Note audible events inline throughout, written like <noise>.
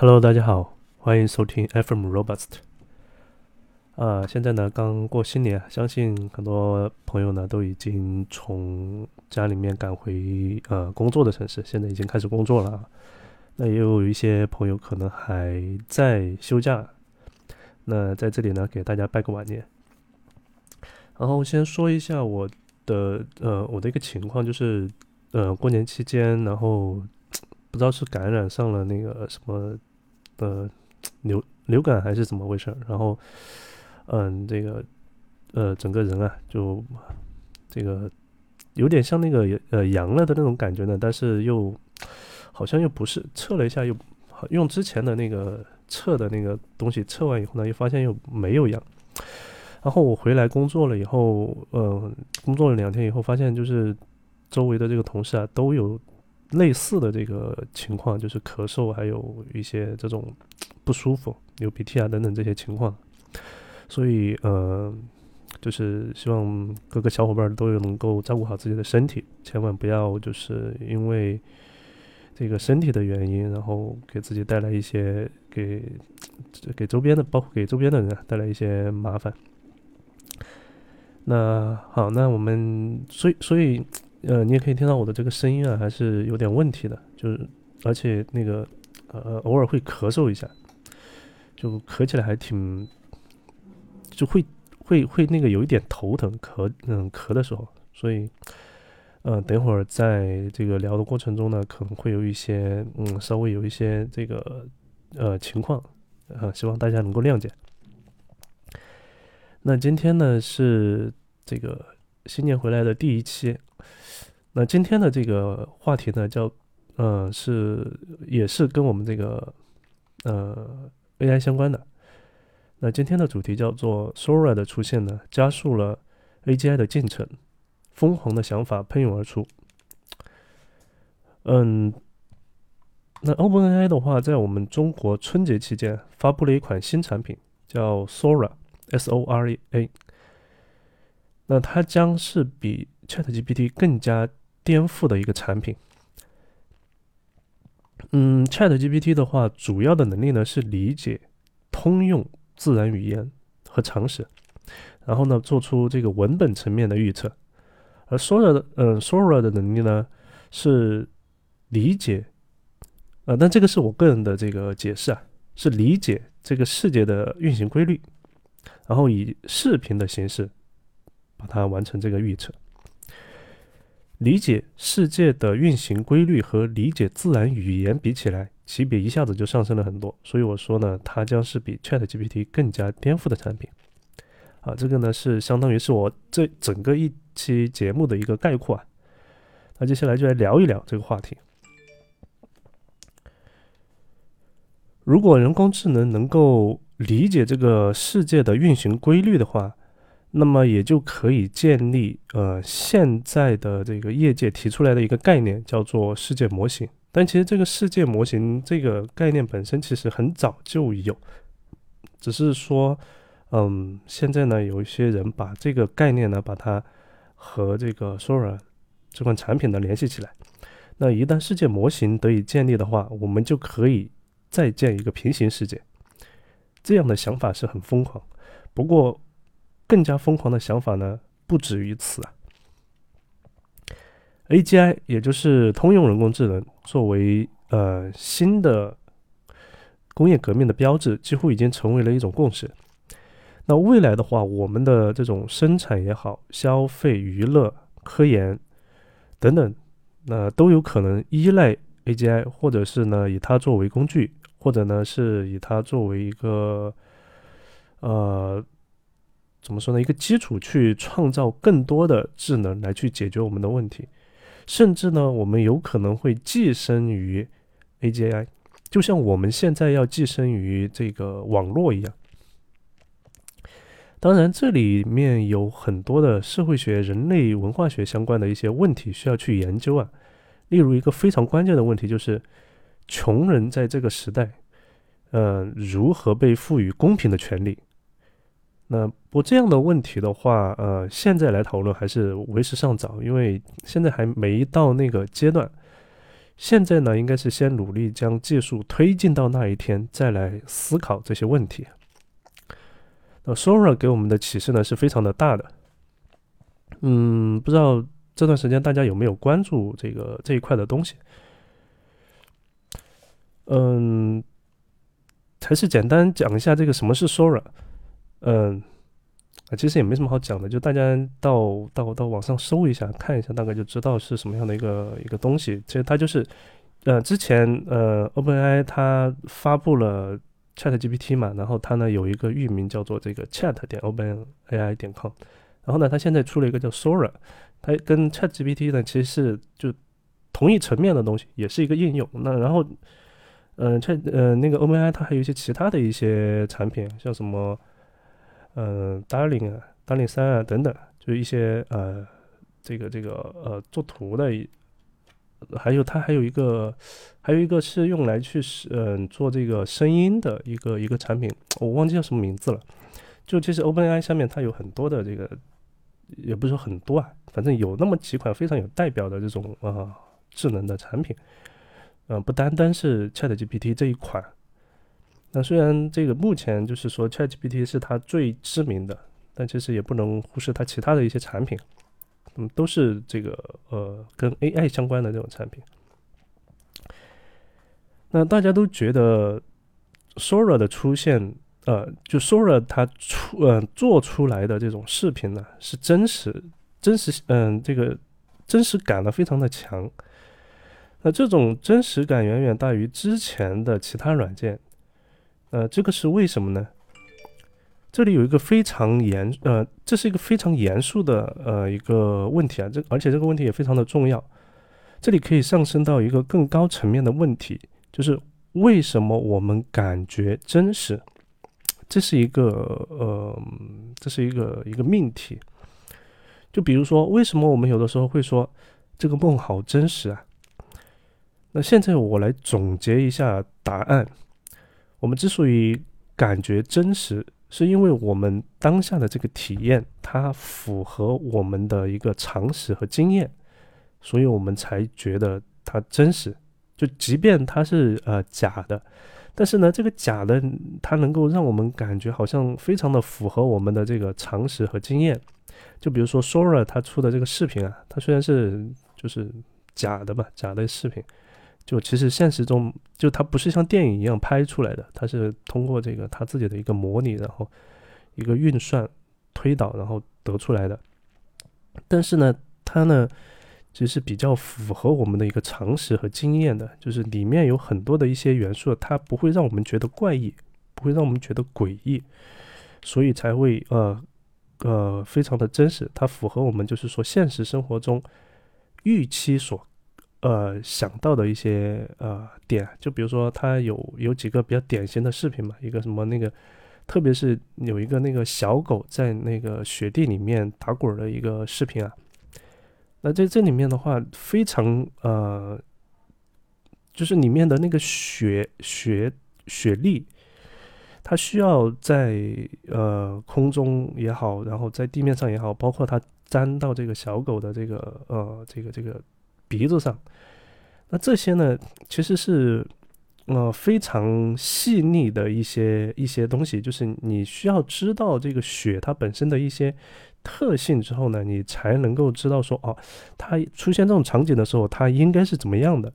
Hello，大家好，欢迎收听 FM Robust。啊，现在呢刚过新年，相信很多朋友呢都已经从家里面赶回呃工作的城市，现在已经开始工作了。那也有一些朋友可能还在休假，那在这里呢给大家拜个晚年。然后先说一下我的呃我的一个情况，就是呃过年期间，然后不知道是感染上了那个什么。呃，流流感还是怎么回事？然后，嗯，这个，呃，整个人啊，就这个有点像那个呃阳了的那种感觉呢，但是又好像又不是，测了一下又用之前的那个测的那个东西测完以后呢，又发现又没有阳。然后我回来工作了以后，呃，工作了两天以后，发现就是周围的这个同事啊都有。类似的这个情况就是咳嗽，还有一些这种不舒服、流鼻涕啊等等这些情况，所以呃，就是希望各个小伙伴都有能够照顾好自己的身体，千万不要就是因为这个身体的原因，然后给自己带来一些给给周边的，包括给周边的人带来一些麻烦。那好，那我们所以所以。呃，你也可以听到我的这个声音啊，还是有点问题的，就是而且那个呃偶尔会咳嗽一下，就咳起来还挺，就会会会那个有一点头疼，咳嗯咳的时候，所以嗯等会儿在这个聊的过程中呢，可能会有一些嗯稍微有一些这个呃情况啊，希望大家能够谅解。那今天呢是这个新年回来的第一期。那今天的这个话题呢，叫，呃，是也是跟我们这个，呃，AI 相关的。那今天的主题叫做 Sora 的出现呢，加速了 AGI 的进程，疯狂的想法喷涌而出。嗯，那 OpenAI 的话，在我们中国春节期间发布了一款新产品，叫 Sora，S-O-R-A。那它将是比 ChatGPT 更加颠覆的一个产品。嗯，Chat GPT 的话，主要的能力呢是理解通用自然语言和常识，然后呢做出这个文本层面的预测。而 Sora 的，嗯，Sora 的能力呢是理解，呃，但这个是我个人的这个解释啊，是理解这个世界的运行规律，然后以视频的形式把它完成这个预测。理解世界的运行规律和理解自然语言比起来，级别一下子就上升了很多。所以我说呢，它将是比 Chat GPT 更加颠覆的产品。啊，这个呢是相当于是我这整个一期节目的一个概括啊。那接下来就来聊一聊这个话题。如果人工智能能够理解这个世界的运行规律的话，那么也就可以建立呃现在的这个业界提出来的一个概念，叫做世界模型。但其实这个世界模型这个概念本身其实很早就有，只是说，嗯，现在呢有一些人把这个概念呢把它和这个 Sora 这款产品呢联系起来。那一旦世界模型得以建立的话，我们就可以再建一个平行世界。这样的想法是很疯狂，不过。更加疯狂的想法呢，不止于此啊。AGI 也就是通用人工智能，作为呃新的工业革命的标志，几乎已经成为了一种共识。那未来的话，我们的这种生产也好、消费、娱乐、科研等等，那都有可能依赖 AGI，或者是呢以它作为工具，或者呢是以它作为一个呃。怎么说呢？一个基础去创造更多的智能来去解决我们的问题，甚至呢，我们有可能会寄生于 AGI，就像我们现在要寄生于这个网络一样。当然，这里面有很多的社会学、人类文化学相关的一些问题需要去研究啊。例如，一个非常关键的问题就是，穷人在这个时代，呃，如何被赋予公平的权利？那不这样的问题的话，呃，现在来讨论还是为时尚早，因为现在还没到那个阶段。现在呢，应该是先努力将技术推进到那一天，再来思考这些问题。那 Sora 给我们的启示呢是非常的大的。嗯，不知道这段时间大家有没有关注这个这一块的东西？嗯，还是简单讲一下这个什么是 Sora。嗯，啊，其实也没什么好讲的，就大家到到到网上搜一下，看一下，大概就知道是什么样的一个一个东西。其实它就是，呃，之前呃，OpenAI 它发布了 ChatGPT 嘛，然后它呢有一个域名叫做这个 Chat 点 OpenAI 点 com，然后呢，它现在出了一个叫 Sora，它跟 ChatGPT 呢其实是就同一层面的东西，也是一个应用。那然后，嗯，Chat 呃那个 OpenAI 它还有一些其他的一些产品，像什么。嗯，Darling 啊，Darling 三啊，等等，就是一些呃，这个这个呃，做图的，还有它还有一个，还有一个是用来去嗯做这个声音的一个一个产品，我忘记叫什么名字了。就其实 OpenAI 下面它有很多的这个，也不是说很多啊，反正有那么几款非常有代表的这种啊智能的产品，嗯，不单单是 ChatGPT 这一款。那虽然这个目前就是说 ChatGPT 是它最知名的，但其实也不能忽视它其他的一些产品，嗯，都是这个呃跟 AI 相关的这种产品。那大家都觉得 Sora 的出现，呃，就 Sora 它出呃做出来的这种视频呢，是真实、真实，嗯，这个真实感呢非常的强。那这种真实感远远大于之前的其他软件。呃，这个是为什么呢？这里有一个非常严，呃，这是一个非常严肃的呃一个问题啊，这而且这个问题也非常的重要。这里可以上升到一个更高层面的问题，就是为什么我们感觉真实？这是一个呃，这是一个一个命题。就比如说，为什么我们有的时候会说这个梦好真实啊？那现在我来总结一下答案。我们之所以感觉真实，是因为我们当下的这个体验，它符合我们的一个常识和经验，所以我们才觉得它真实。就即便它是呃假的，但是呢，这个假的它能够让我们感觉好像非常的符合我们的这个常识和经验。就比如说 Sora 它出的这个视频啊，它虽然是就是假的嘛，假的视频。就其实现实中，就它不是像电影一样拍出来的，它是通过这个它自己的一个模拟，然后一个运算推导，然后得出来的。但是呢，它呢其实比较符合我们的一个常识和经验的，就是里面有很多的一些元素，它不会让我们觉得怪异，不会让我们觉得诡异，所以才会呃呃非常的真实，它符合我们就是说现实生活中预期所。呃，想到的一些呃点，就比如说他有有几个比较典型的视频嘛，一个什么那个，特别是有一个那个小狗在那个雪地里面打滚的一个视频啊，那在这里面的话，非常呃，就是里面的那个雪雪雪粒，它需要在呃空中也好，然后在地面上也好，包括它粘到这个小狗的这个呃这个这个。鼻子上，那这些呢，其实是呃非常细腻的一些一些东西，就是你需要知道这个雪它本身的一些特性之后呢，你才能够知道说哦，它出现这种场景的时候，它应该是怎么样的。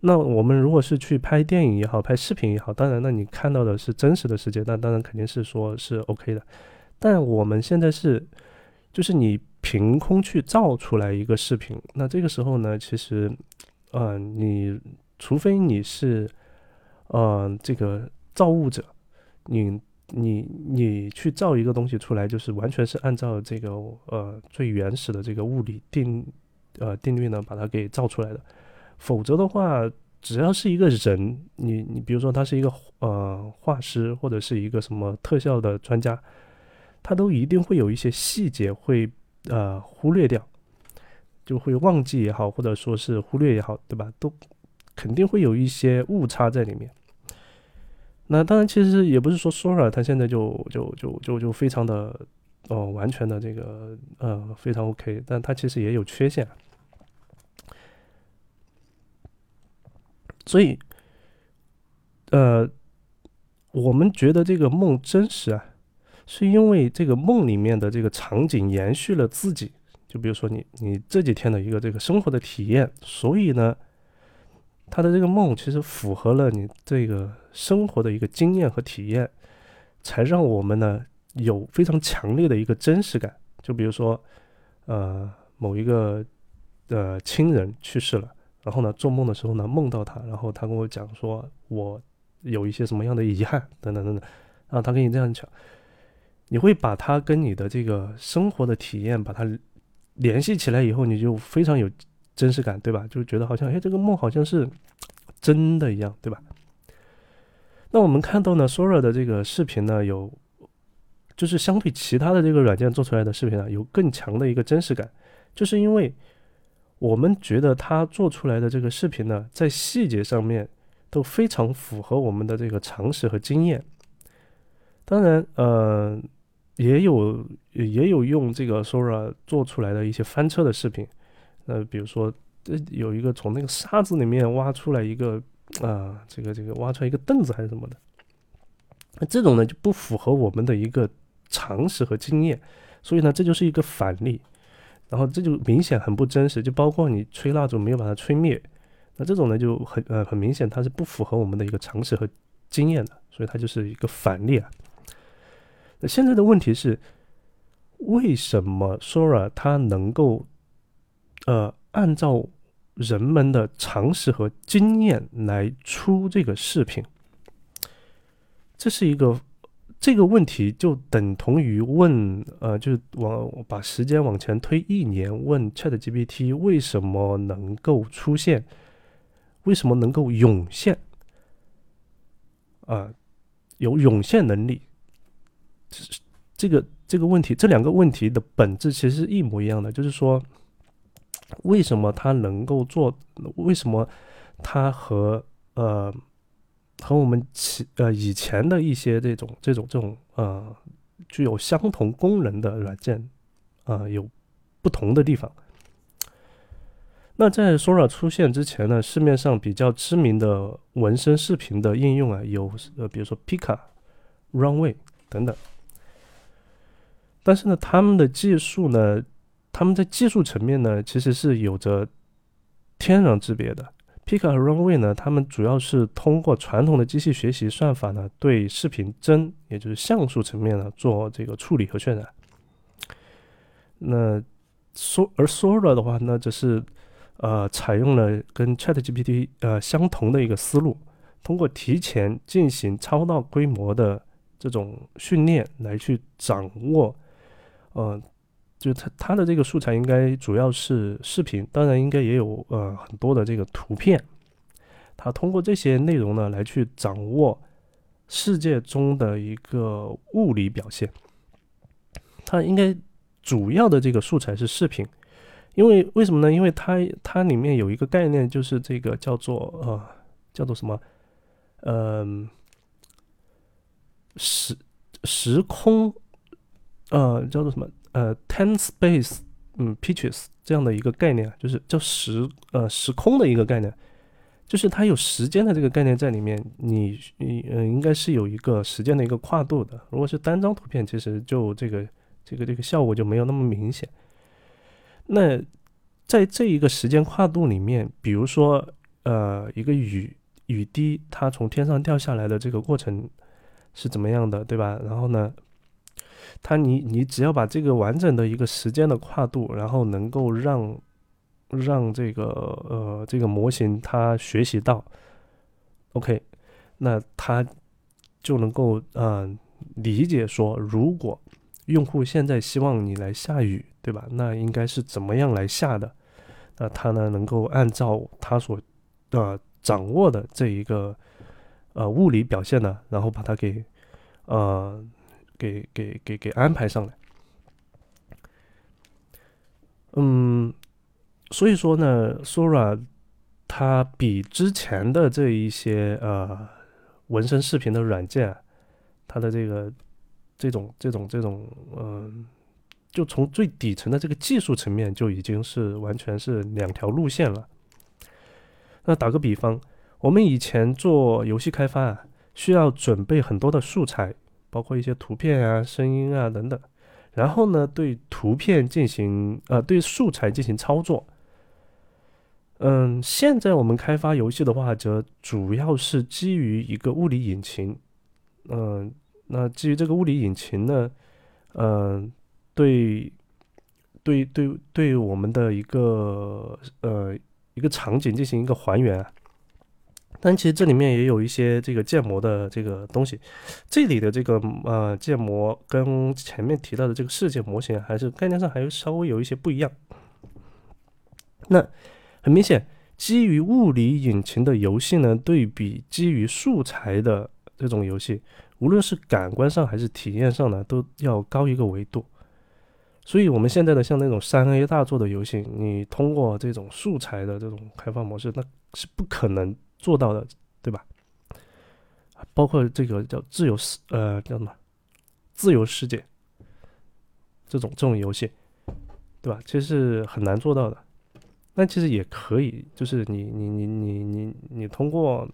那我们如果是去拍电影也好，拍视频也好，当然，那你看到的是真实的世界，那当然肯定是说是 OK 的。但我们现在是，就是你。凭空去造出来一个视频，那这个时候呢，其实，呃，你除非你是，呃，这个造物者，你你你去造一个东西出来，就是完全是按照这个呃最原始的这个物理定呃定律呢把它给造出来的，否则的话，只要是一个人，你你比如说他是一个呃画师或者是一个什么特效的专家，他都一定会有一些细节会。呃，忽略掉，就会忘记也好，或者说是忽略也好，对吧？都肯定会有一些误差在里面。那当然，其实也不是说 Sora 它现在就就就就就非常的哦，完全的这个呃非常 OK，但它其实也有缺陷。所以，呃，我们觉得这个梦真实啊，是因为这个梦里面的这个场景延续了自己。就比如说你你这几天的一个这个生活的体验，所以呢，他的这个梦其实符合了你这个生活的一个经验和体验，才让我们呢有非常强烈的一个真实感。就比如说，呃，某一个呃亲人去世了，然后呢做梦的时候呢梦到他，然后他跟我讲说我有一些什么样的遗憾等等等等，然后他跟你这样讲，你会把它跟你的这个生活的体验把它。联系起来以后，你就非常有真实感，对吧？就觉得好像，哎，这个梦好像是真的一样，对吧？那我们看到呢，Sora 的这个视频呢，有就是相对其他的这个软件做出来的视频啊，有更强的一个真实感，就是因为我们觉得他做出来的这个视频呢，在细节上面都非常符合我们的这个常识和经验。当然，呃。也有也有用这个 Sora 做出来的一些翻车的视频，呃，比如说这有一个从那个沙子里面挖出来一个啊，这个这个挖出来一个凳子还是什么的，那这种呢就不符合我们的一个常识和经验，所以呢这就是一个反例，然后这就明显很不真实，就包括你吹蜡烛没有把它吹灭，那这种呢就很呃很明显它是不符合我们的一个常识和经验的，所以它就是一个反例啊。那现在的问题是，为什么 Sora 它能够，呃，按照人们的常识和经验来出这个视频？这是一个这个问题，就等同于问，呃，就是往把时间往前推一年，问 ChatGPT 为什么能够出现，为什么能够涌现，啊，有涌现能力。这个这个问题，这两个问题的本质其实是一模一样的，就是说，为什么他能够做？为什么他和呃和我们其呃以前的一些这种这种这种呃具有相同功能的软件啊有不同的地方？那在 Sora 出现之前呢，市面上比较知名的纹身视频的应用啊，有呃比如说 Pika、Runway 等等。但是呢，他们的技术呢，他们在技术层面呢，其实是有着天壤之别的。Pika 和 Runway 呢，他们主要是通过传统的机器学习算法呢，对视频帧，也就是像素层面呢，做这个处理和渲染。那说而 Sora 的话，那只是呃，采用了跟 ChatGPT 呃相同的一个思路，通过提前进行超大规模的这种训练来去掌握。呃，就它它的这个素材应该主要是视频，当然应该也有呃很多的这个图片。它通过这些内容呢来去掌握世界中的一个物理表现。它应该主要的这个素材是视频，因为为什么呢？因为它它里面有一个概念，就是这个叫做呃叫做什么？嗯，时时空。呃，叫做什么？呃，ten space，嗯，pitches 这样的一个概念，就是叫时呃时空的一个概念，就是它有时间的这个概念在里面。你你呃应该是有一个时间的一个跨度的。如果是单张图片，其实就这个这个这个效果就没有那么明显。那在这一个时间跨度里面，比如说呃一个雨雨滴它从天上掉下来的这个过程是怎么样的，对吧？然后呢？它你你只要把这个完整的一个时间的跨度，然后能够让让这个呃这个模型它学习到，OK，那它就能够嗯理解说，如果用户现在希望你来下雨，对吧？那应该是怎么样来下的？那它呢能够按照它所呃掌握的这一个呃物理表现呢，然后把它给呃。给给给给安排上来，嗯，所以说呢，Sora 它比之前的这一些呃纹身视频的软件，它的这个这种这种这种嗯，就从最底层的这个技术层面就已经是完全是两条路线了。那打个比方，我们以前做游戏开发啊，需要准备很多的素材，包括一些图片啊、声音啊等等，然后呢，对图片进行呃对素材进行操作。嗯，现在我们开发游戏的话，则主要是基于一个物理引擎。嗯，那基于这个物理引擎呢，嗯，对，对对对，我们的一个呃一个场景进行一个还原。但其实这里面也有一些这个建模的这个东西，这里的这个呃建模跟前面提到的这个世界模型还是概念上还有稍微有一些不一样。那很明显，基于物理引擎的游戏呢，对比基于素材的。这种游戏，无论是感官上还是体验上呢，都要高一个维度。所以，我们现在的像那种三 A 大作的游戏，你通过这种素材的这种开发模式，那是不可能做到的，对吧？包括这个叫自由世，呃，叫什么自由世界这种这种游戏，对吧？其实是很难做到的。但其实也可以，就是你你你你你你通过。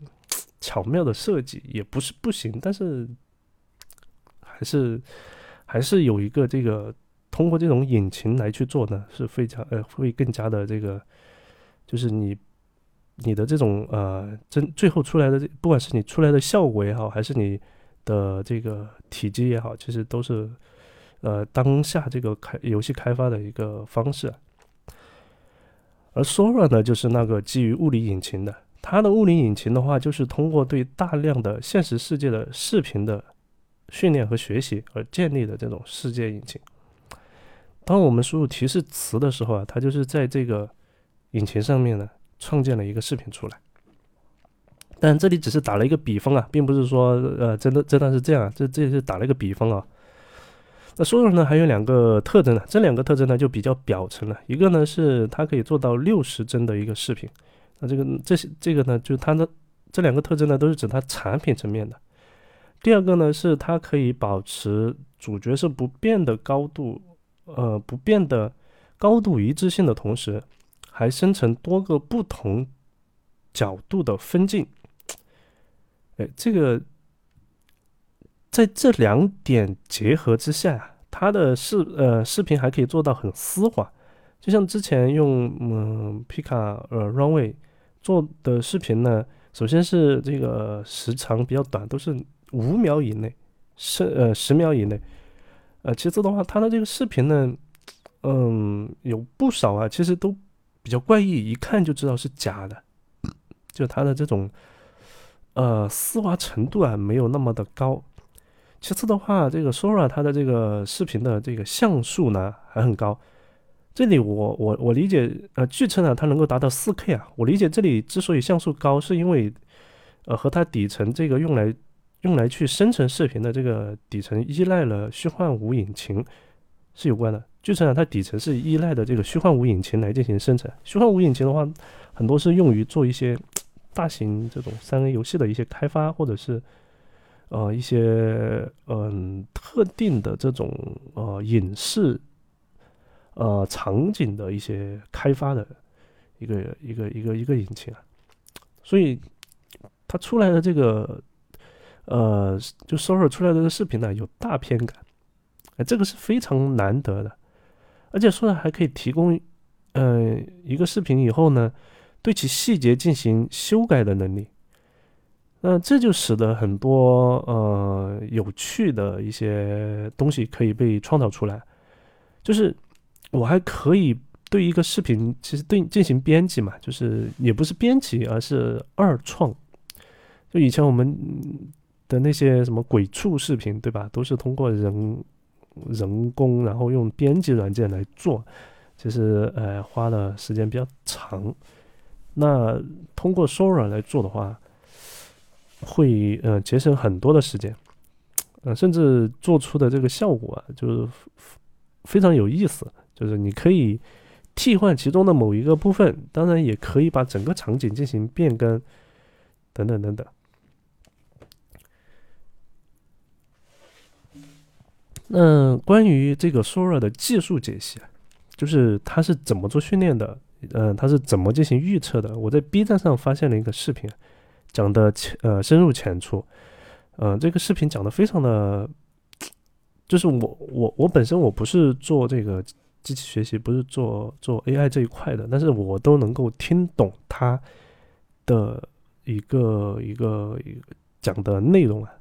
巧妙的设计也不是不行，但是还是还是有一个这个通过这种引擎来去做呢，是非常呃会更加的这个，就是你你的这种呃真最后出来的，不管是你出来的效果也好，还是你的这个体积也好，其实都是呃当下这个开游戏开发的一个方式。而 Sora 呢，就是那个基于物理引擎的。它的物理引擎的话，就是通过对大量的现实世界的视频的训练和学习而建立的这种世界引擎。当我们输入提示词的时候啊，它就是在这个引擎上面呢创建了一个视频出来。但这里只是打了一个比方啊，并不是说呃真的真的是这样啊，这这是打了一个比方啊。那说了呢，还有两个特征呢，这两个特征呢就比较表层了。一个呢是它可以做到六十帧的一个视频。那这个这些这个呢，就是它的这两个特征呢，都是指它产品层面的。第二个呢，是它可以保持主角是不变的高度，呃，不变的高度一致性的同时，还生成多个不同角度的分镜。哎，这个在这两点结合之下，它的视呃视频还可以做到很丝滑，就像之前用嗯皮卡呃 Runway。做的视频呢，首先是这个时长比较短，都是五秒以内，是呃十秒以内。呃，其次的话，它的这个视频呢，嗯，有不少啊，其实都比较怪异，一看就知道是假的。就它的这种呃丝滑程度啊，没有那么的高。其次的话，这个 Sora 它的这个视频的这个像素呢，还很高。这里我我我理解，呃，据称呢，它能够达到四 K 啊。我理解这里之所以像素高，是因为，呃，和它底层这个用来用来去生成视频的这个底层依赖了虚幻五引擎是有关的。据称啊，它底层是依赖的这个虚幻五引擎来进行生成。虚幻五引擎的话，很多是用于做一些大型这种三 A 游戏的一些开发，或者是呃一些嗯特定的这种呃影视。呃，场景的一些开发的一个一个一个一个引擎啊，所以它出来的这个呃，就 Sora 出来的这个视频呢，有大片感，哎，这个是非常难得的，而且说的还可以提供呃一个视频以后呢，对其细节进行修改的能力，那这就使得很多呃有趣的一些东西可以被创造出来，就是。我还可以对一个视频，其实对进行编辑嘛，就是也不是编辑，而是二创。就以前我们的那些什么鬼畜视频，对吧？都是通过人人工，然后用编辑软件来做，其实呃花的时间比较长。那通过 Sora 来做的话，会呃节省很多的时间，呃，甚至做出的这个效果啊，就是非常有意思。就是你可以替换其中的某一个部分，当然也可以把整个场景进行变更，等等等等。那关于这个 Sora 的技术解析啊，就是它是怎么做训练的，嗯，它是怎么进行预测的？我在 B 站上发现了一个视频，讲的呃深入浅出，呃，这个视频讲的非常的，就是我我我本身我不是做这个机器学习，不是做做 AI 这一块的，但是我都能够听懂它的一个一个一个讲的内容啊，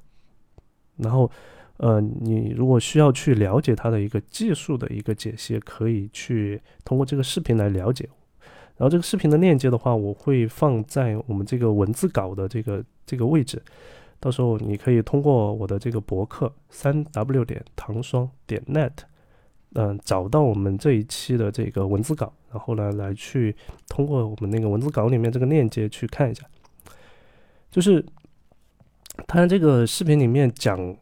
然后。呃，你如果需要去了解它的一个技术的一个解析，可以去通过这个视频来了解。然后这个视频的链接的话，我会放在我们这个文字稿的这个这个位置，到时候你可以通过我的这个博客三 w 点唐双点 net，嗯，找到我们这一期的这个文字稿，然后呢来去通过我们那个文字稿里面这个链接去看一下。就是他这个视频里面讲。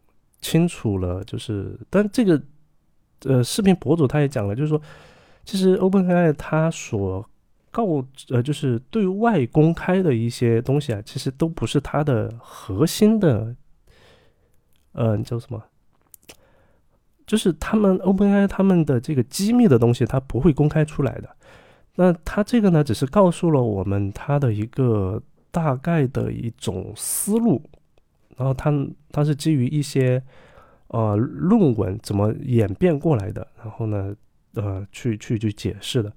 清楚了，就是，但这个，呃，视频博主他也讲了，就是说，其实 OpenAI 它所告，呃，就是对外公开的一些东西啊，其实都不是它的核心的，呃，叫什么？就是他们 OpenAI 他们的这个机密的东西，他不会公开出来的。那他这个呢，只是告诉了我们他的一个大概的一种思路。然后它它是基于一些呃论文怎么演变过来的，然后呢呃去去去解释的，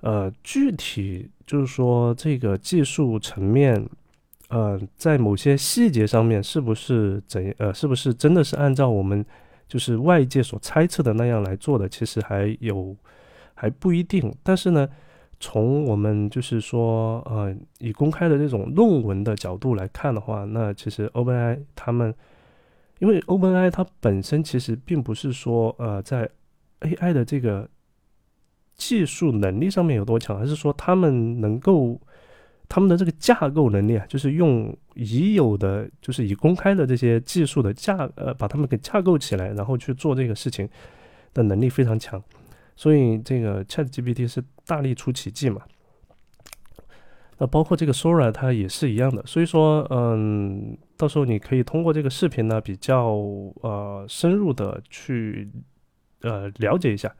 呃具体就是说这个技术层面，呃在某些细节上面是不是怎呃是不是真的是按照我们就是外界所猜测的那样来做的，其实还有还不一定，但是呢。从我们就是说，呃，以公开的这种论文的角度来看的话，那其实 OpenAI 他们，因为 OpenAI 它本身其实并不是说，呃，在 AI 的这个技术能力上面有多强，而是说他们能够他们的这个架构能力啊，就是用已有的，就是已公开的这些技术的架，呃，把它们给架构起来，然后去做这个事情的能力非常强。所以这个 Chat GPT 是大力出奇迹嘛？那包括这个 Sora 它也是一样的。所以说，嗯，到时候你可以通过这个视频呢，比较呃深入的去呃了解一下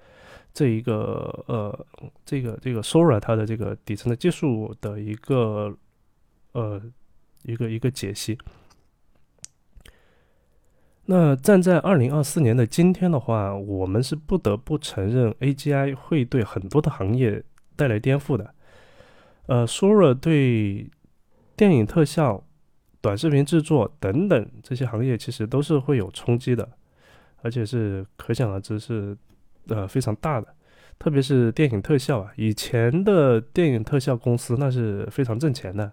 这一个呃这个这个 Sora 它的这个底层的技术的一个呃一个一个解析。那站在二零二四年的今天的话，我们是不得不承认，AGI 会对很多的行业带来颠覆的。呃，Sora 对电影特效、短视频制作等等这些行业其实都是会有冲击的，而且是可想而知是呃非常大的。特别是电影特效啊，以前的电影特效公司那是非常挣钱的，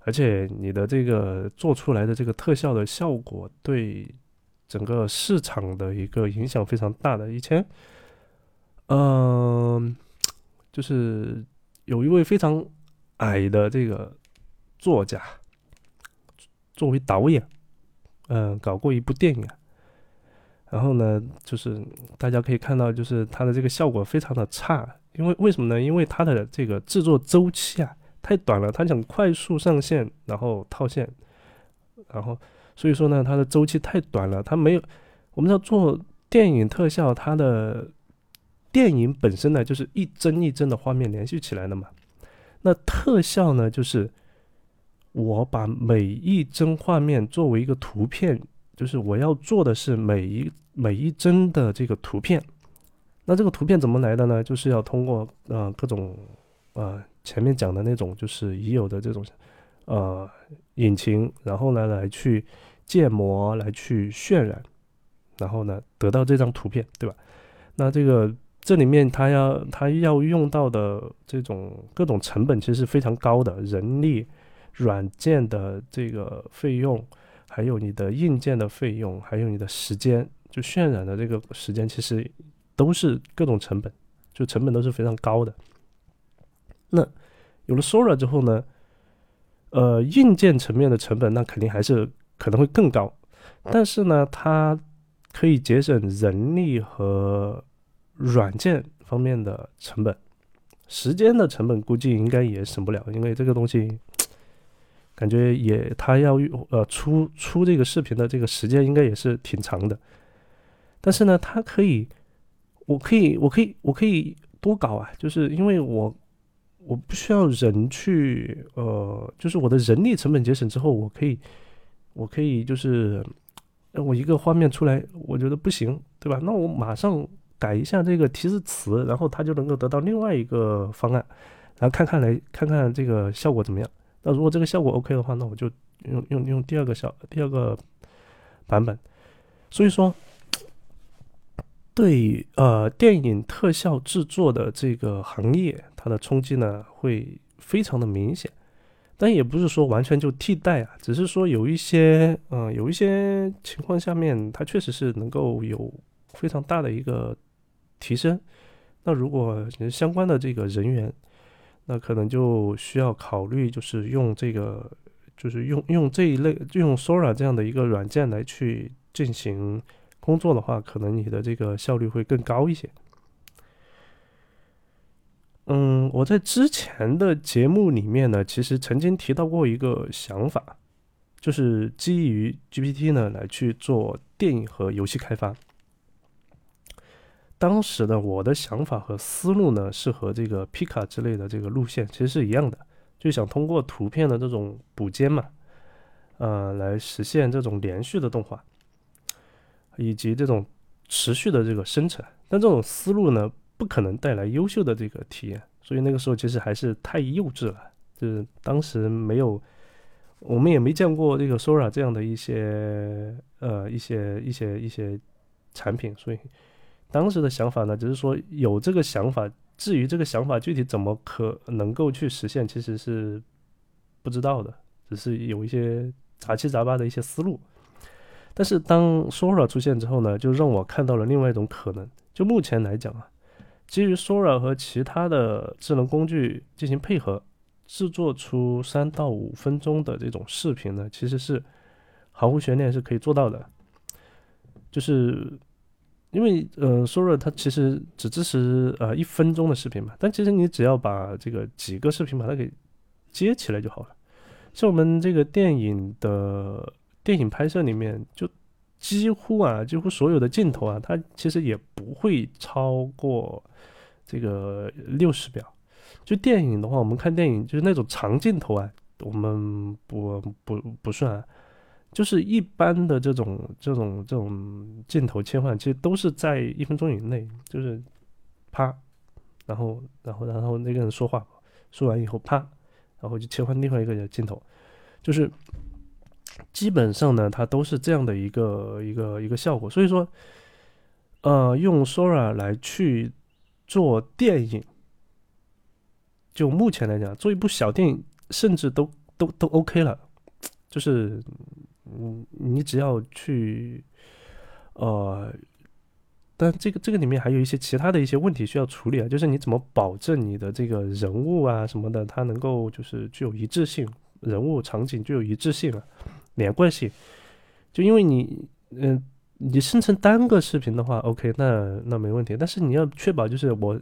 而且你的这个做出来的这个特效的效果对。整个市场的一个影响非常大的。以前，嗯，就是有一位非常矮的这个作家，作为导演，嗯，搞过一部电影。然后呢，就是大家可以看到，就是它的这个效果非常的差。因为为什么呢？因为它的这个制作周期啊太短了，他想快速上线，然后套现，然后。所以说呢，它的周期太短了，它没有。我们要做电影特效，它的电影本身呢，就是一帧一帧的画面连续起来的嘛。那特效呢，就是我把每一帧画面作为一个图片，就是我要做的是每一每一帧的这个图片。那这个图片怎么来的呢？就是要通过呃各种呃前面讲的那种，就是已有的这种。呃，引擎，然后呢，来去建模，来去渲染，然后呢，得到这张图片，对吧？那这个这里面它要它要用到的这种各种成本其实是非常高的，人力、软件的这个费用，还有你的硬件的费用，还有你的时间，就渲染的这个时间，其实都是各种成本，就成本都是非常高的。那有了 Sora 之后呢？呃，硬件层面的成本那肯定还是可能会更高，但是呢，它可以节省人力和软件方面的成本，时间的成本估计应该也省不了，因为这个东西 <tsk> 感觉也它要呃出出这个视频的这个时间应该也是挺长的，但是呢，它可以，我可以，我可以，我可以多搞啊，就是因为我。我不需要人去，呃，就是我的人力成本节省之后，我可以，我可以就是，我一个画面出来，我觉得不行，对吧？那我马上改一下这个提示词，然后它就能够得到另外一个方案，然后看看来看看这个效果怎么样。那如果这个效果 OK 的话，那我就用用用第二个效第二个版本。所以说。对，呃，电影特效制作的这个行业，它的冲击呢会非常的明显，但也不是说完全就替代啊，只是说有一些，嗯，有一些情况下面，它确实是能够有非常大的一个提升。那如果相关的这个人员，那可能就需要考虑，就是用这个，就是用用这一类，用 Sora 这样的一个软件来去进行。工作的话，可能你的这个效率会更高一些。嗯，我在之前的节目里面呢，其实曾经提到过一个想法，就是基于 GPT 呢来去做电影和游戏开发。当时的我的想法和思路呢，是和这个皮卡之类的这个路线其实是一样的，就想通过图片的这种补间嘛，呃，来实现这种连续的动画。以及这种持续的这个生成，但这种思路呢，不可能带来优秀的这个体验，所以那个时候其实还是太幼稚了，就是当时没有，我们也没见过这个 Sora 这样的一些呃一些一些一些产品，所以当时的想法呢，只是说有这个想法，至于这个想法具体怎么可能够去实现，其实是不知道的，只是有一些杂七杂八的一些思路。但是当 Sora 出现之后呢，就让我看到了另外一种可能。就目前来讲啊，基于 Sora 和其他的智能工具进行配合，制作出三到五分钟的这种视频呢，其实是毫无悬念是可以做到的。就是因为呃，Sora 它其实只支持呃一分钟的视频嘛，但其实你只要把这个几个视频把它给接起来就好了。像我们这个电影的。电影拍摄里面，就几乎啊，几乎所有的镜头啊，它其实也不会超过这个六十秒。就电影的话，我们看电影就是那种长镜头啊，我们不不不算，就是一般的这种这种这种镜头切换，其实都是在一分钟以内，就是啪，然后然后然后那个人说话，说完以后啪，然后就切换另外一个镜头，就是。基本上呢，它都是这样的一个一个一个效果。所以说，呃，用 Sora 来去做电影，就目前来讲，做一部小电影，甚至都都都 OK 了。就是，嗯，你只要去，呃，但这个这个里面还有一些其他的一些问题需要处理啊。就是你怎么保证你的这个人物啊什么的，它能够就是具有一致性，人物场景具有一致性啊。连贯性，就因为你，嗯，你生成单个视频的话，OK，那那没问题。但是你要确保，就是我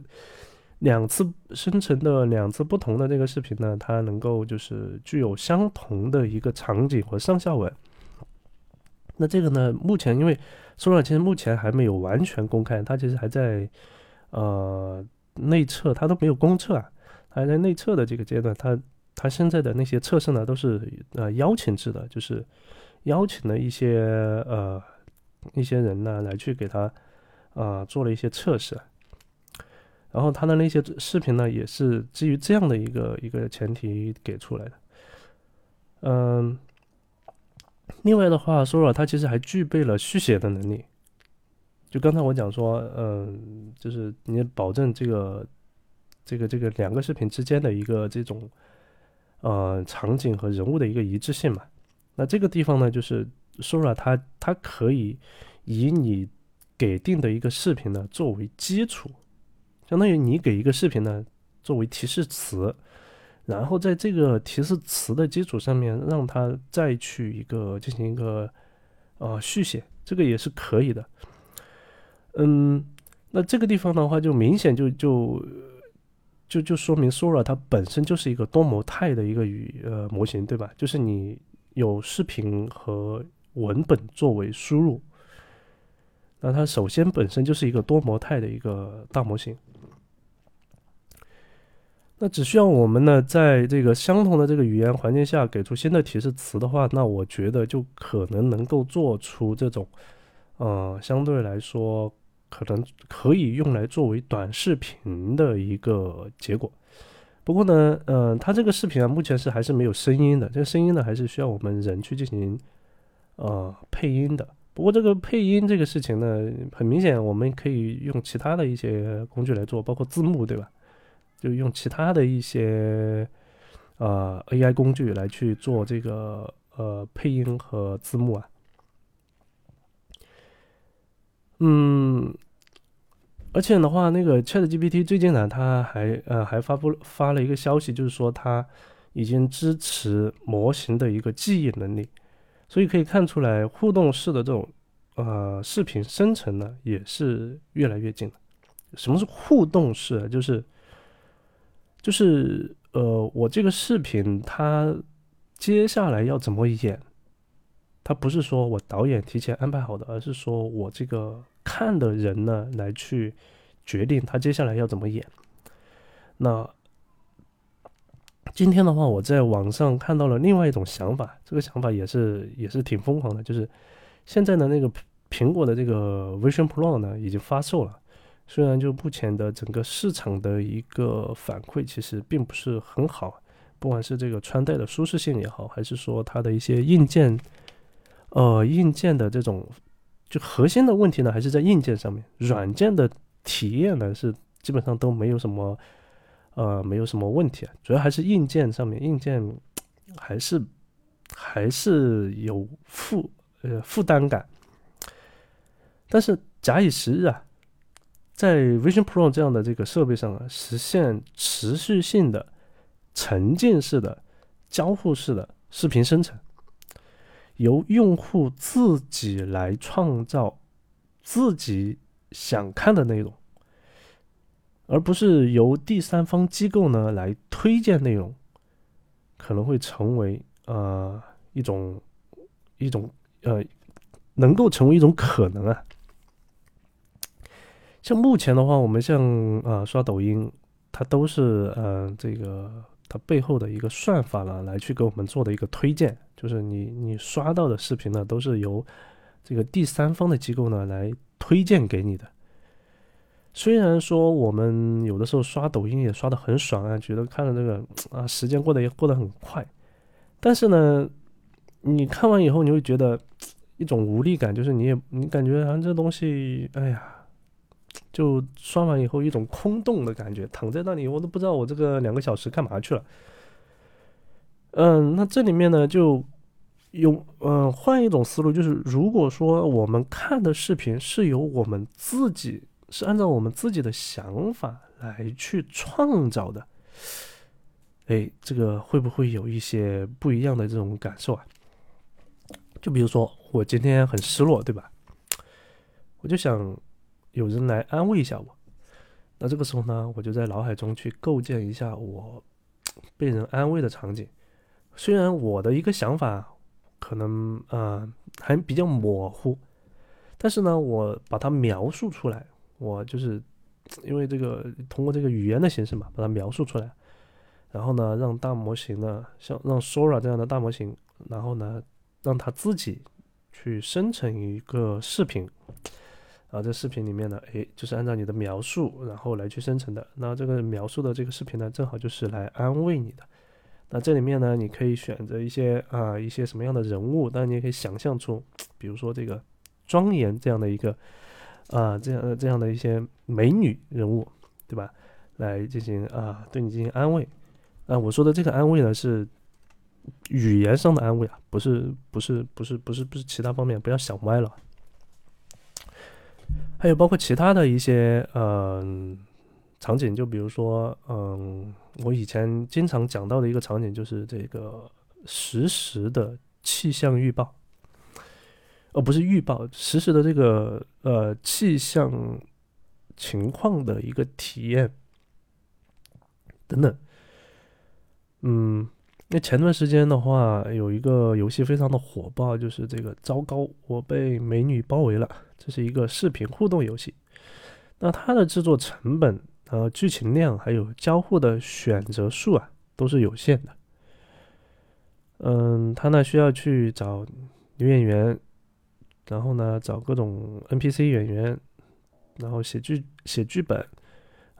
两次生成的两次不同的这个视频呢，它能够就是具有相同的一个场景和上下文。那这个呢，目前因为说了，其实目前还没有完全公开，它其实还在呃内测，它都没有公测啊，还在内测的这个阶段，它。他现在的那些测试呢，都是呃邀请制的，就是邀请了一些呃一些人呢来去给他啊做了一些测试，然后他的那些视频呢也是基于这样的一个一个前提给出来的。嗯，另外的话说了，他其实还具备了续写的能力。就刚才我讲说，嗯，就是你保证这个这个这个两个视频之间的一个这种。呃，场景和人物的一个一致性嘛，那这个地方呢，就是 Sora 它它可以以你给定的一个视频呢作为基础，相当于你给一个视频呢作为提示词，然后在这个提示词的基础上面，让它再去一个进行一个呃续写，这个也是可以的。嗯，那这个地方的话，就明显就就。就就说明 Sora 它本身就是一个多模态的一个语呃模型，对吧？就是你有视频和文本作为输入，那它首先本身就是一个多模态的一个大模型。那只需要我们呢，在这个相同的这个语言环境下给出新的提示词的话，那我觉得就可能能够做出这种，呃，相对来说可能可以用来作为短视频的一个结果。不过呢，嗯，它这个视频啊，目前是还是没有声音的，这个声音呢，还是需要我们人去进行呃配音的。不过这个配音这个事情呢，很明显我们可以用其他的一些工具来做，包括字幕，对吧？就用其他的一些呃 AI 工具来去做这个呃配音和字幕啊。嗯，而且的话，那个 ChatGPT 最近呢，它还呃还发布发了一个消息，就是说它已经支持模型的一个记忆能力，所以可以看出来，互动式的这种呃视频生成呢，也是越来越近了。什么是互动式？就是。就是呃，我这个视频它接下来要怎么演？它不是说我导演提前安排好的，而是说我这个看的人呢来去决定他接下来要怎么演。那今天的话，我在网上看到了另外一种想法，这个想法也是也是挺疯狂的，就是现在的那个苹果的这个 Vision Pro 呢已经发售了。虽然就目前的整个市场的一个反馈其实并不是很好，不管是这个穿戴的舒适性也好，还是说它的一些硬件，呃，硬件的这种就核心的问题呢，还是在硬件上面，软件的体验呢是基本上都没有什么，呃，没有什么问题啊，主要还是硬件上面，硬件还是还是有负呃负担感，但是假以时日啊。在 Vision Pro 这样的这个设备上啊，实现持续性的沉浸式的交互式的视频生成，由用户自己来创造自己想看的内容，而不是由第三方机构呢来推荐内容，可能会成为呃一种一种呃能够成为一种可能啊。像目前的话，我们像呃刷抖音，它都是呃这个它背后的一个算法呢来去给我们做的一个推荐，就是你你刷到的视频呢都是由这个第三方的机构呢来推荐给你的。虽然说我们有的时候刷抖音也刷的很爽啊，觉得看了这个啊时间过得也过得很快，但是呢，你看完以后你会觉得一种无力感，就是你也你感觉好像这东西，哎呀。就刷完以后，一种空洞的感觉，躺在那里，我都不知道我这个两个小时干嘛去了。嗯，那这里面呢，就用嗯换一种思路，就是如果说我们看的视频是由我们自己是按照我们自己的想法来去创造的，哎，这个会不会有一些不一样的这种感受啊？就比如说我今天很失落，对吧？我就想。有人来安慰一下我，那这个时候呢，我就在脑海中去构建一下我被人安慰的场景。虽然我的一个想法可能呃还比较模糊，但是呢，我把它描述出来，我就是因为这个通过这个语言的形式嘛，把它描述出来，然后呢，让大模型呢，像让 Sora 这样的大模型，然后呢，让它自己去生成一个视频。啊，这视频里面呢，诶，就是按照你的描述，然后来去生成的。那这个描述的这个视频呢，正好就是来安慰你的。那这里面呢，你可以选择一些啊，一些什么样的人物，当然你也可以想象出，比如说这个庄严这样的一个啊，这样这样的一些美女人物，对吧？来进行啊，对你进行安慰。啊，我说的这个安慰呢，是语言上的安慰啊，不是不是不是不是不是其他方面，不要想歪了。还有包括其他的一些嗯场景，就比如说嗯，我以前经常讲到的一个场景就是这个实时的气象预报，而不是预报，实时的这个呃气象情况的一个体验等等，嗯。那前段时间的话，有一个游戏非常的火爆，就是这个“糟糕，我被美女包围了”。这是一个视频互动游戏。那它的制作成本呃剧情量还有交互的选择数啊，都是有限的。嗯，他呢需要去找女演员，然后呢找各种 NPC 演员，然后写剧写剧本，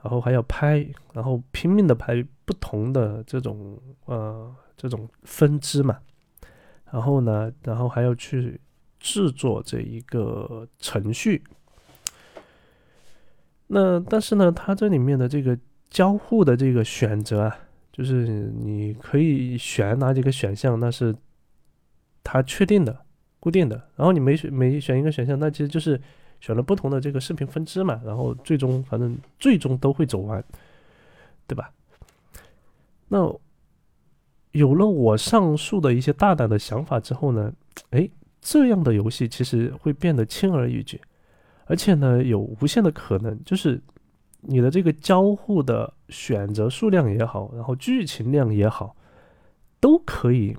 然后还要拍，然后拼命的拍不同的这种呃这种分支嘛，然后呢，然后还要去制作这一个程序。那但是呢，它这里面的这个交互的这个选择啊。就是你可以选哪几个选项，那是它确定的、固定的。然后你每选每选一个选项，那其实就是选了不同的这个视频分支嘛。然后最终反正最终都会走完，对吧？那有了我上述的一些大胆的想法之后呢，哎，这样的游戏其实会变得轻而易举，而且呢有无限的可能，就是。你的这个交互的选择数量也好，然后剧情量也好，都可以，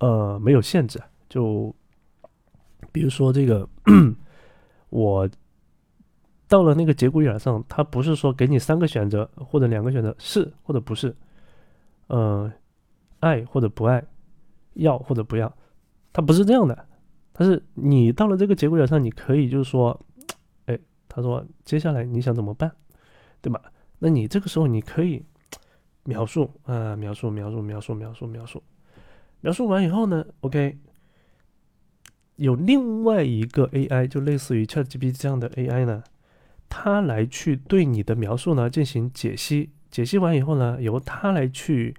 呃，没有限制。就比如说这个，<clears throat> 我到了那个节骨眼上，它不是说给你三个选择或者两个选择，是或者不是，呃，爱或者不爱，要或者不要，它不是这样的。但是你到了这个节骨眼上，你可以就是说，他说接下来你想怎么办？对吧？那你这个时候你可以描述啊，描述，描述，描述，描述，描述，描述完以后呢，OK，有另外一个 AI，就类似于 ChatGPT 这样的 AI 呢，它来去对你的描述呢进行解析，解析完以后呢，由它来去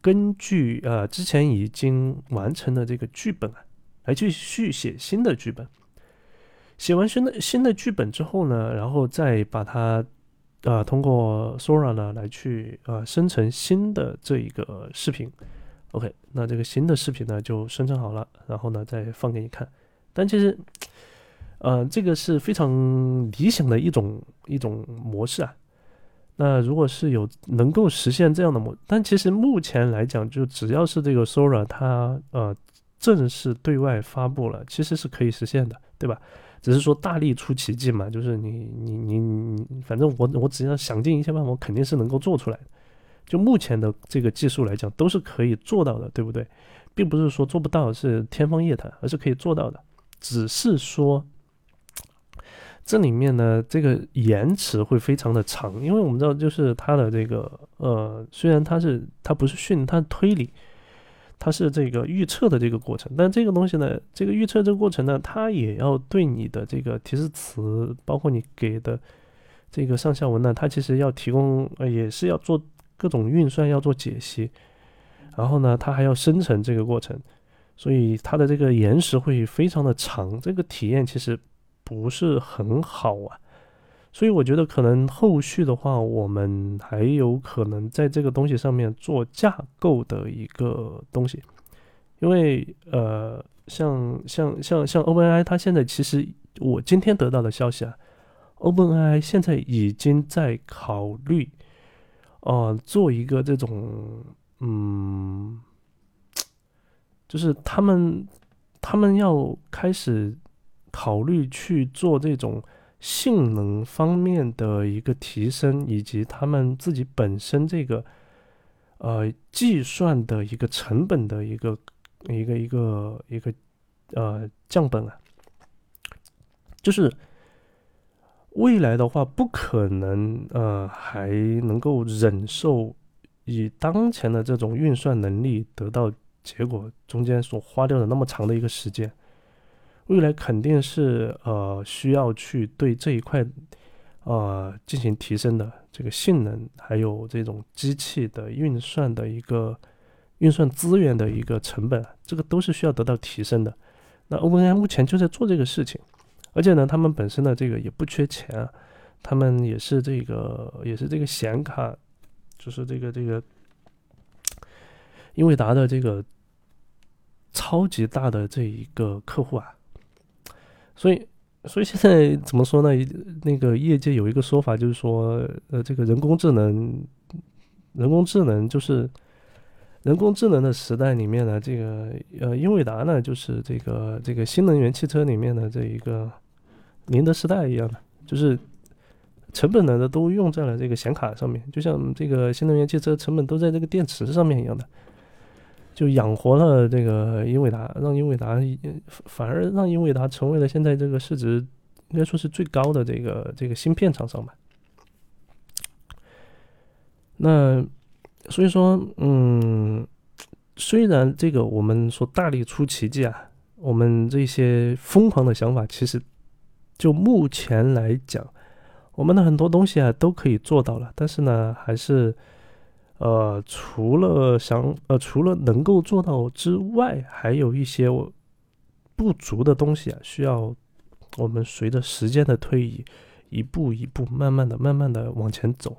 根据呃之前已经完成的这个剧本啊，来去续写新的剧本。写完新的新的剧本之后呢，然后再把它。啊，通过 Sora 呢来去啊生成新的这一个视频，OK，那这个新的视频呢就生成好了，然后呢再放给你看。但其实，呃，这个是非常理想的一种一种模式啊。那如果是有能够实现这样的模，但其实目前来讲，就只要是这个 Sora 它呃正式对外发布了，其实是可以实现的，对吧？只是说大力出奇迹嘛，就是你你你你，反正我我只要想尽一切办法，我肯定是能够做出来的。就目前的这个技术来讲，都是可以做到的，对不对？并不是说做不到是天方夜谭，而是可以做到的。只是说这里面呢，这个延迟会非常的长，因为我们知道，就是它的这个呃，虽然它是它不是训，它推理。它是这个预测的这个过程，但这个东西呢，这个预测这个过程呢，它也要对你的这个提示词，包括你给的这个上下文呢，它其实要提供，呃，也是要做各种运算，要做解析，然后呢，它还要生成这个过程，所以它的这个延时会非常的长，这个体验其实不是很好啊。所以我觉得可能后续的话，我们还有可能在这个东西上面做架构的一个东西，因为呃，像像像像 OpenAI，它现在其实我今天得到的消息啊，OpenAI 现在已经在考虑，呃，做一个这种嗯，就是他们他们要开始考虑去做这种。性能方面的一个提升，以及他们自己本身这个呃计算的一个成本的一个一个一个一个呃降本啊，就是未来的话不可能呃还能够忍受以当前的这种运算能力得到结果中间所花掉的那么长的一个时间。未来肯定是呃需要去对这一块呃进行提升的这个性能，还有这种机器的运算的一个运算资源的一个成本，这个都是需要得到提升的。那 OpenAI 目前就在做这个事情，而且呢，他们本身的这个也不缺钱啊，他们也是这个也是这个显卡，就是这个这个英伟达的这个超级大的这一个客户啊。所以，所以现在怎么说呢？那个业界有一个说法，就是说，呃，这个人工智能，人工智能就是人工智能的时代里面呢，这个呃，英伟达呢，就是这个这个新能源汽车里面的这一个宁德时代一样的，就是成本呢都用在了这个显卡上面，就像这个新能源汽车成本都在这个电池上面一样的，就养活了这个英伟达，让英伟达反而让英伟达成为了现在这个市值应该说是最高的这个这个芯片厂商吧。那所以说，嗯，虽然这个我们说大力出奇迹啊，我们这些疯狂的想法，其实就目前来讲。我们的很多东西啊都可以做到了，但是呢，还是，呃，除了想呃，除了能够做到之外，还有一些我不足的东西啊，需要我们随着时间的推移，一步一步、慢慢的、慢慢的往前走。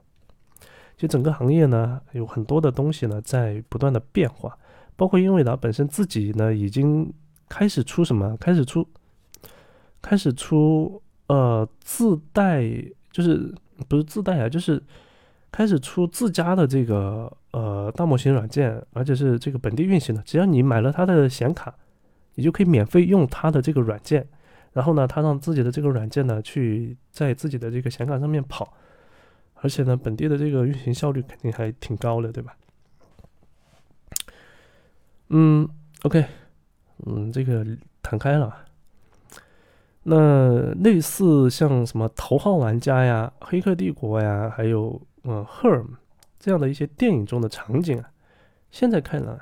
就整个行业呢，有很多的东西呢在不断的变化，包括英伟达本身自己呢，已经开始出什么？开始出，开始出呃自带。就是不是自带啊，就是开始出自家的这个呃大模型软件，而且是这个本地运行的。只要你买了它的显卡，你就可以免费用它的这个软件。然后呢，它让自己的这个软件呢去在自己的这个显卡上面跑，而且呢，本地的这个运行效率肯定还挺高的，对吧？嗯，OK，嗯，这个谈开了。那类似像什么《头号玩家》呀、《黑客帝国》呀，还有嗯《Herm》这样的一些电影中的场景啊，现在看来，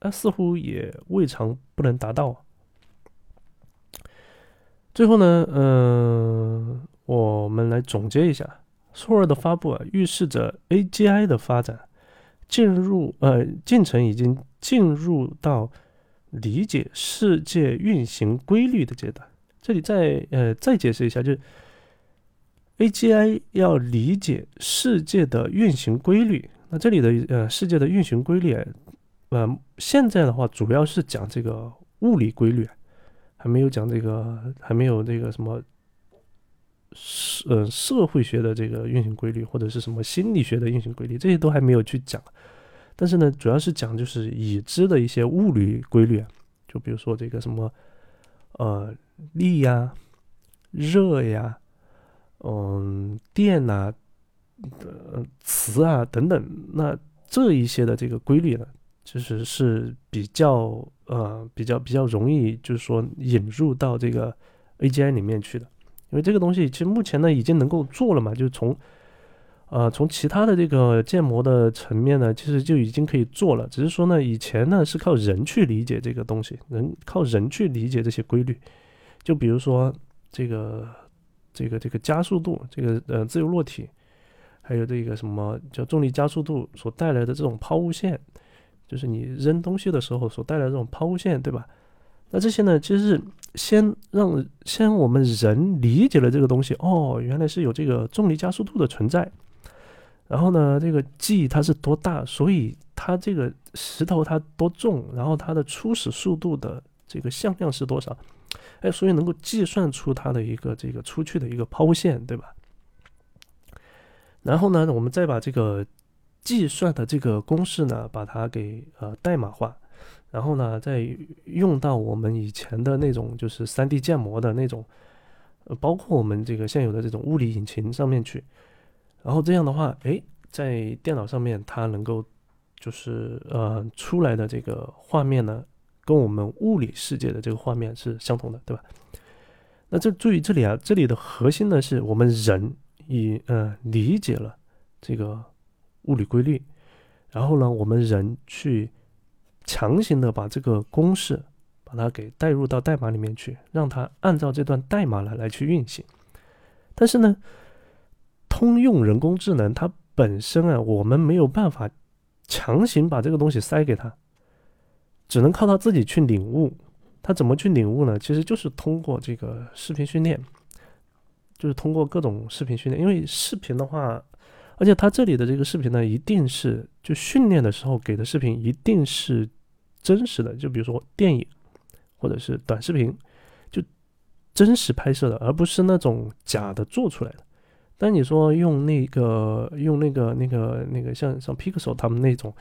啊似乎也未尝不能达到。最后呢，嗯，我们来总结一下，，Sora 的发布啊，预示着 AGI 的发展进入呃进程已经进入到理解世界运行规律的阶段。这里再呃再解释一下，就是 AGI 要理解世界的运行规律。那这里的呃世界的运行规律，呃现在的话主要是讲这个物理规律，还没有讲这个还没有这个什么社呃社会学的这个运行规律，或者是什么心理学的运行规律，这些都还没有去讲。但是呢，主要是讲就是已知的一些物理规律啊，就比如说这个什么呃。力呀，热呀，嗯，电呐，呃，磁啊等等，那这一些的这个规律呢，其实是比较呃比较比较容易，就是说引入到这个 AGI 里面去的，因为这个东西其实目前呢已经能够做了嘛，就是从呃从其他的这个建模的层面呢，其实就已经可以做了，只是说呢以前呢是靠人去理解这个东西，人靠人去理解这些规律。就比如说这个这个这个加速度，这个呃自由落体，还有这个什么叫重力加速度所带来的这种抛物线，就是你扔东西的时候所带来这种抛物线，对吧？那这些呢，其实是先让先我们人理解了这个东西，哦，原来是有这个重力加速度的存在。然后呢，这个 G 它是多大，所以它这个石头它多重，然后它的初始速度的这个向量是多少？哎，所以能够计算出它的一个这个出去的一个抛物线，对吧？然后呢，我们再把这个计算的这个公式呢，把它给呃代码化，然后呢，再用到我们以前的那种就是三 D 建模的那种，包括我们这个现有的这种物理引擎上面去。然后这样的话，哎，在电脑上面它能够就是呃出来的这个画面呢。跟我们物理世界的这个画面是相同的，对吧？那这注意这里啊，这里的核心呢，是我们人以呃理解了这个物理规律，然后呢，我们人去强行的把这个公式把它给带入到代码里面去，让它按照这段代码来来去运行。但是呢，通用人工智能它本身啊，我们没有办法强行把这个东西塞给他。只能靠他自己去领悟，他怎么去领悟呢？其实就是通过这个视频训练，就是通过各种视频训练。因为视频的话，而且他这里的这个视频呢，一定是就训练的时候给的视频一定是真实的，就比如说电影或者是短视频，就真实拍摄的，而不是那种假的做出来的。但你说用那个用那个那个那个像像 Pixel 他们那种。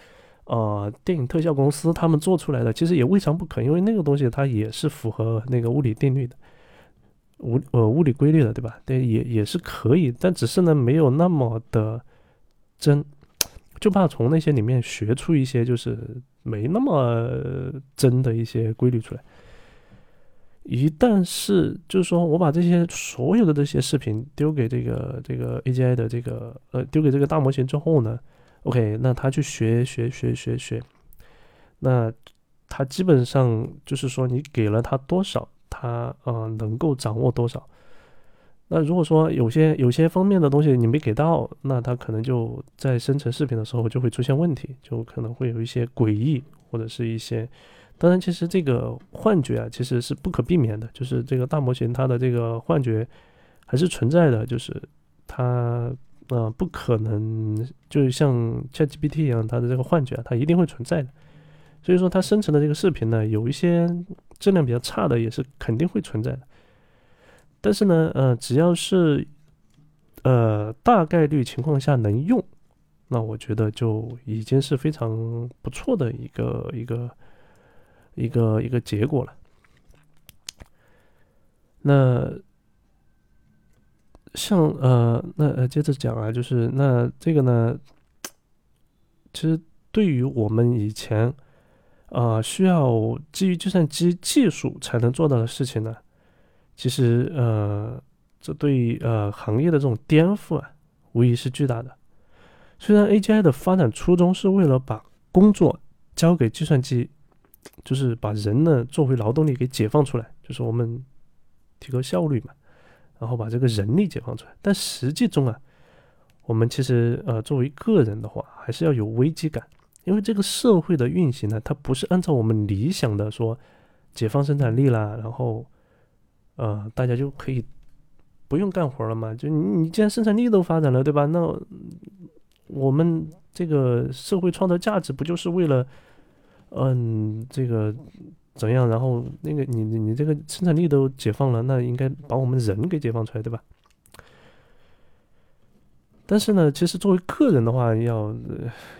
呃，电影特效公司他们做出来的其实也未尝不可，因为那个东西它也是符合那个物理定律的。物呃物理规律的，对吧？对，也也是可以，但只是呢没有那么的真，就怕从那些里面学出一些就是没那么真的一些规律出来。一旦是就是说我把这些所有的这些视频丢给这个这个 AGI 的这个呃丢给这个大模型之后呢，OK，那他去学学学学学，那他基本上就是说你给了他多少。他呃能够掌握多少？那如果说有些有些方面的东西你没给到，那他可能就在生成视频的时候就会出现问题，就可能会有一些诡异或者是一些。当然，其实这个幻觉啊，其实是不可避免的，就是这个大模型它的这个幻觉还是存在的，就是它呃不可能就是像 ChatGPT 一样，它的这个幻觉啊，它一定会存在的。所以说，它生成的这个视频呢，有一些质量比较差的，也是肯定会存在的。但是呢，呃，只要是呃大概率情况下能用，那我觉得就已经是非常不错的一个一个一个一个结果了。那像呃，那呃，接着讲啊，就是那这个呢，其实对于我们以前。呃，需要基于计算机技术才能做到的事情呢，其实呃，这对呃行业的这种颠覆啊，无疑是巨大的。虽然 AGI 的发展初衷是为了把工作交给计算机，就是把人呢作为劳动力给解放出来，就是我们提高效率嘛，然后把这个人力解放出来。但实际中啊，我们其实呃作为个人的话，还是要有危机感。因为这个社会的运行呢，它不是按照我们理想的说解放生产力啦，然后呃大家就可以不用干活了嘛？就你你既然生产力都发展了，对吧？那我们这个社会创造价值不就是为了嗯这个怎样？然后那个你你你这个生产力都解放了，那应该把我们人给解放出来，对吧？但是呢，其实作为个人的话，要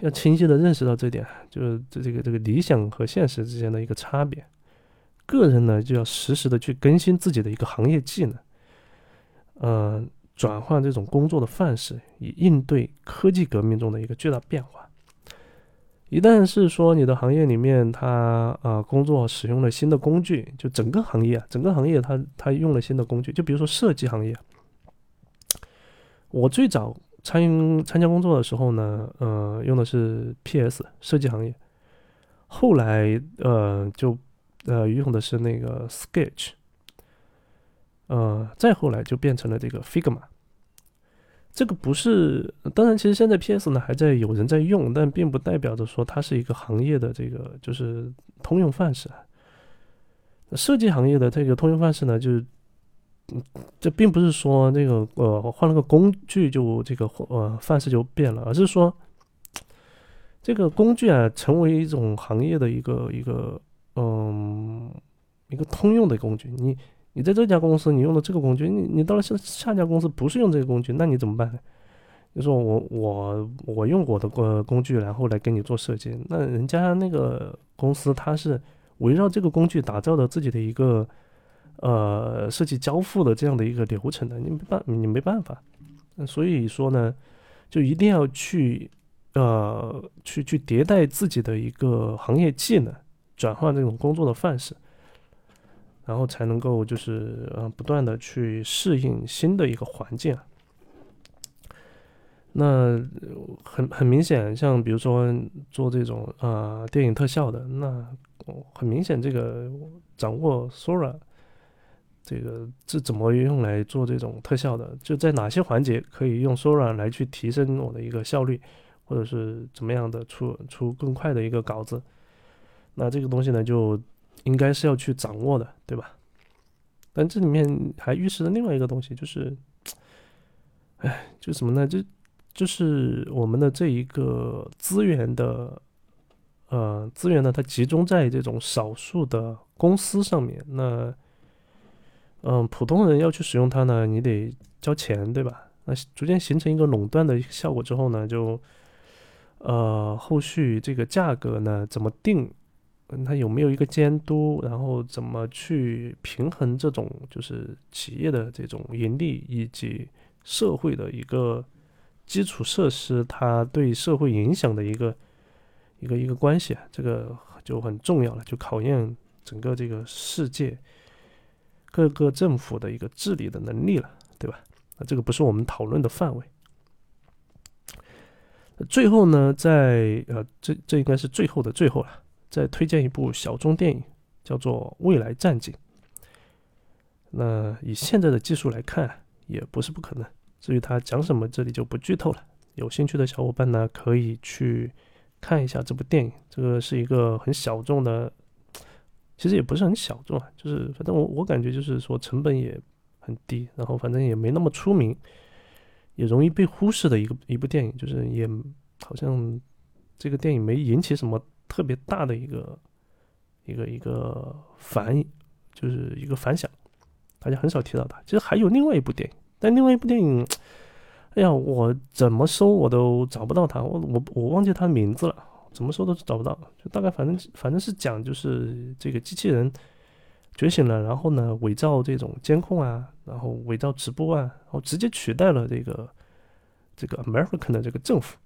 要清晰的认识到这点，就是这这个这个理想和现实之间的一个差别。个人呢，就要实时的去更新自己的一个行业技能，呃，转换这种工作的范式，以应对科技革命中的一个巨大变化。一旦是说你的行业里面，它啊工作使用了新的工具，就整个行业啊，整个行业它它用了新的工具，就比如说设计行业，我最早。参参加工作的时候呢，呃，用的是 PS 设计行业，后来呃就呃用的是那个 Sketch，呃，再后来就变成了这个 Figma。这个不是，当然，其实现在 PS 呢还在有人在用，但并不代表着说它是一个行业的这个就是通用范式。设计行业的这个通用范式呢，就是。嗯，这并不是说那个呃换了个工具就这个呃范式就变了，而是说这个工具啊成为一种行业的一个一个嗯一个通用的工具。你你在这家公司你用的这个工具，你你到了下下家公司不是用这个工具，那你怎么办呢？就说我我我用我的工工具，然后来给你做设计，那人家那个公司它是围绕这个工具打造的自己的一个。呃，设计交付的这样的一个流程的，你没办，你没办法。所以说呢，就一定要去，呃，去去迭代自己的一个行业技能，转换这种工作的范式，然后才能够就是呃，不断的去适应新的一个环境啊。那很很明显，像比如说做这种呃电影特效的，那很明显这个掌握 Sora。这个是怎么用来做这种特效的？就在哪些环节可以用 Sora 来去提升我的一个效率，或者是怎么样的出出更快的一个稿子？那这个东西呢，就应该是要去掌握的，对吧？但这里面还预示了另外一个东西，就是，哎，就什么呢？就就是我们的这一个资源的，呃，资源呢，它集中在这种少数的公司上面，那。嗯，普通人要去使用它呢，你得交钱，对吧？那逐渐形成一个垄断的一个效果之后呢，就，呃，后续这个价格呢怎么定，它有没有一个监督，然后怎么去平衡这种就是企业的这种盈利以及社会的一个基础设施，它对社会影响的一个一个一个关系啊，这个就很重要了，就考验整个这个世界各个政府的一个治理的能力了，对吧？那这个不是我们讨论的范围。最后呢，在呃，这这应该是最后的最后了。再推荐一部小众电影，叫做《未来战警》。那以现在的技术来看，也不是不可能。至于它讲什么，这里就不剧透了。有兴趣的小伙伴呢，可以去看一下这部电影。这个是一个很小众的，其实也不是很小众啊，就是反正我我感觉就是说成本也很低，然后反正也没那么出名。也容易被忽视的一个一部电影，就是也好像这个电影没引起什么特别大的一个一个一个反，就是一个反响，大家很少提到它。其实还有另外一部电影，但另外一部电影，哎呀，我怎么搜我都找不到它，我我我忘记它的名字了，怎么搜都找不到。就大概反正反正是讲就是这个机器人。觉醒了，然后呢，伪造这种监控啊，然后伪造直播啊，然后直接取代了这个这个 American 的这个政府，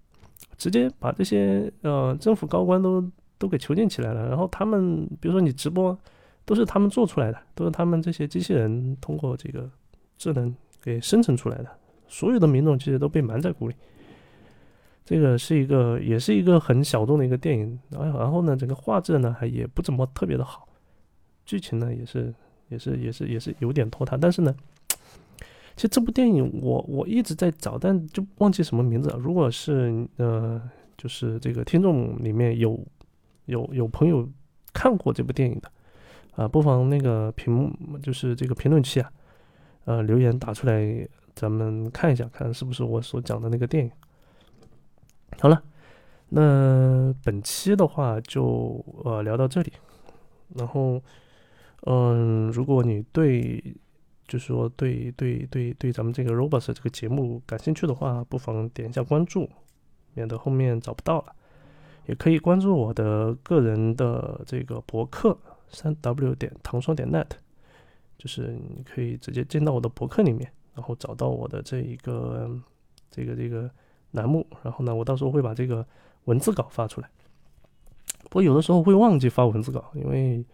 直接把这些呃政府高官都都给囚禁起来了。然后他们，比如说你直播，都是他们做出来的，都是他们这些机器人通过这个智能给生成出来的。所有的民众其实都被瞒在鼓里。这个是一个，也是一个很小众的一个电影。然后，然后呢，整个画质呢还也不怎么特别的好。剧情呢也是也是也是也是有点拖沓，但是呢，其实这部电影我我一直在找，但就忘记什么名字了。如果是呃，就是这个听众里面有有有朋友看过这部电影的啊，不妨那个屏幕就是这个评论区啊，呃留言打出来，咱们看一下，看是不是我所讲的那个电影。好了，那本期的话就呃聊到这里，然后。嗯，如果你对，就是说对对对对咱们这个 Robots 这个节目感兴趣的话，不妨点一下关注，免得后面找不到了。也可以关注我的个人的这个博客三 w 点糖霜点 net，就是你可以直接进到我的博客里面，然后找到我的这一个这个这个栏目，然后呢，我到时候会把这个文字稿发出来。不过有的时候会忘记发文字稿，因为。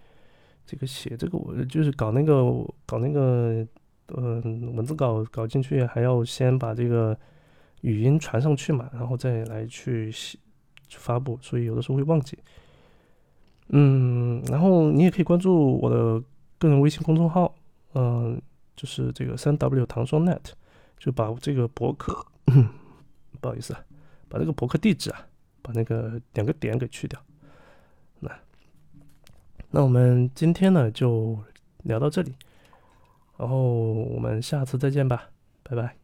这个写这个我就是搞那个搞那个嗯文字稿搞进去，还要先把这个语音传上去嘛，然后再来去写发布，所以有的时候会忘记。嗯，然后你也可以关注我的个人微信公众号，嗯，就是这个三 W 糖霜 net，就把这个博客，<coughs> 不好意思啊，把这个博客地址啊，把那个两个点给去掉。那我们今天呢就聊到这里，然后我们下次再见吧，拜拜。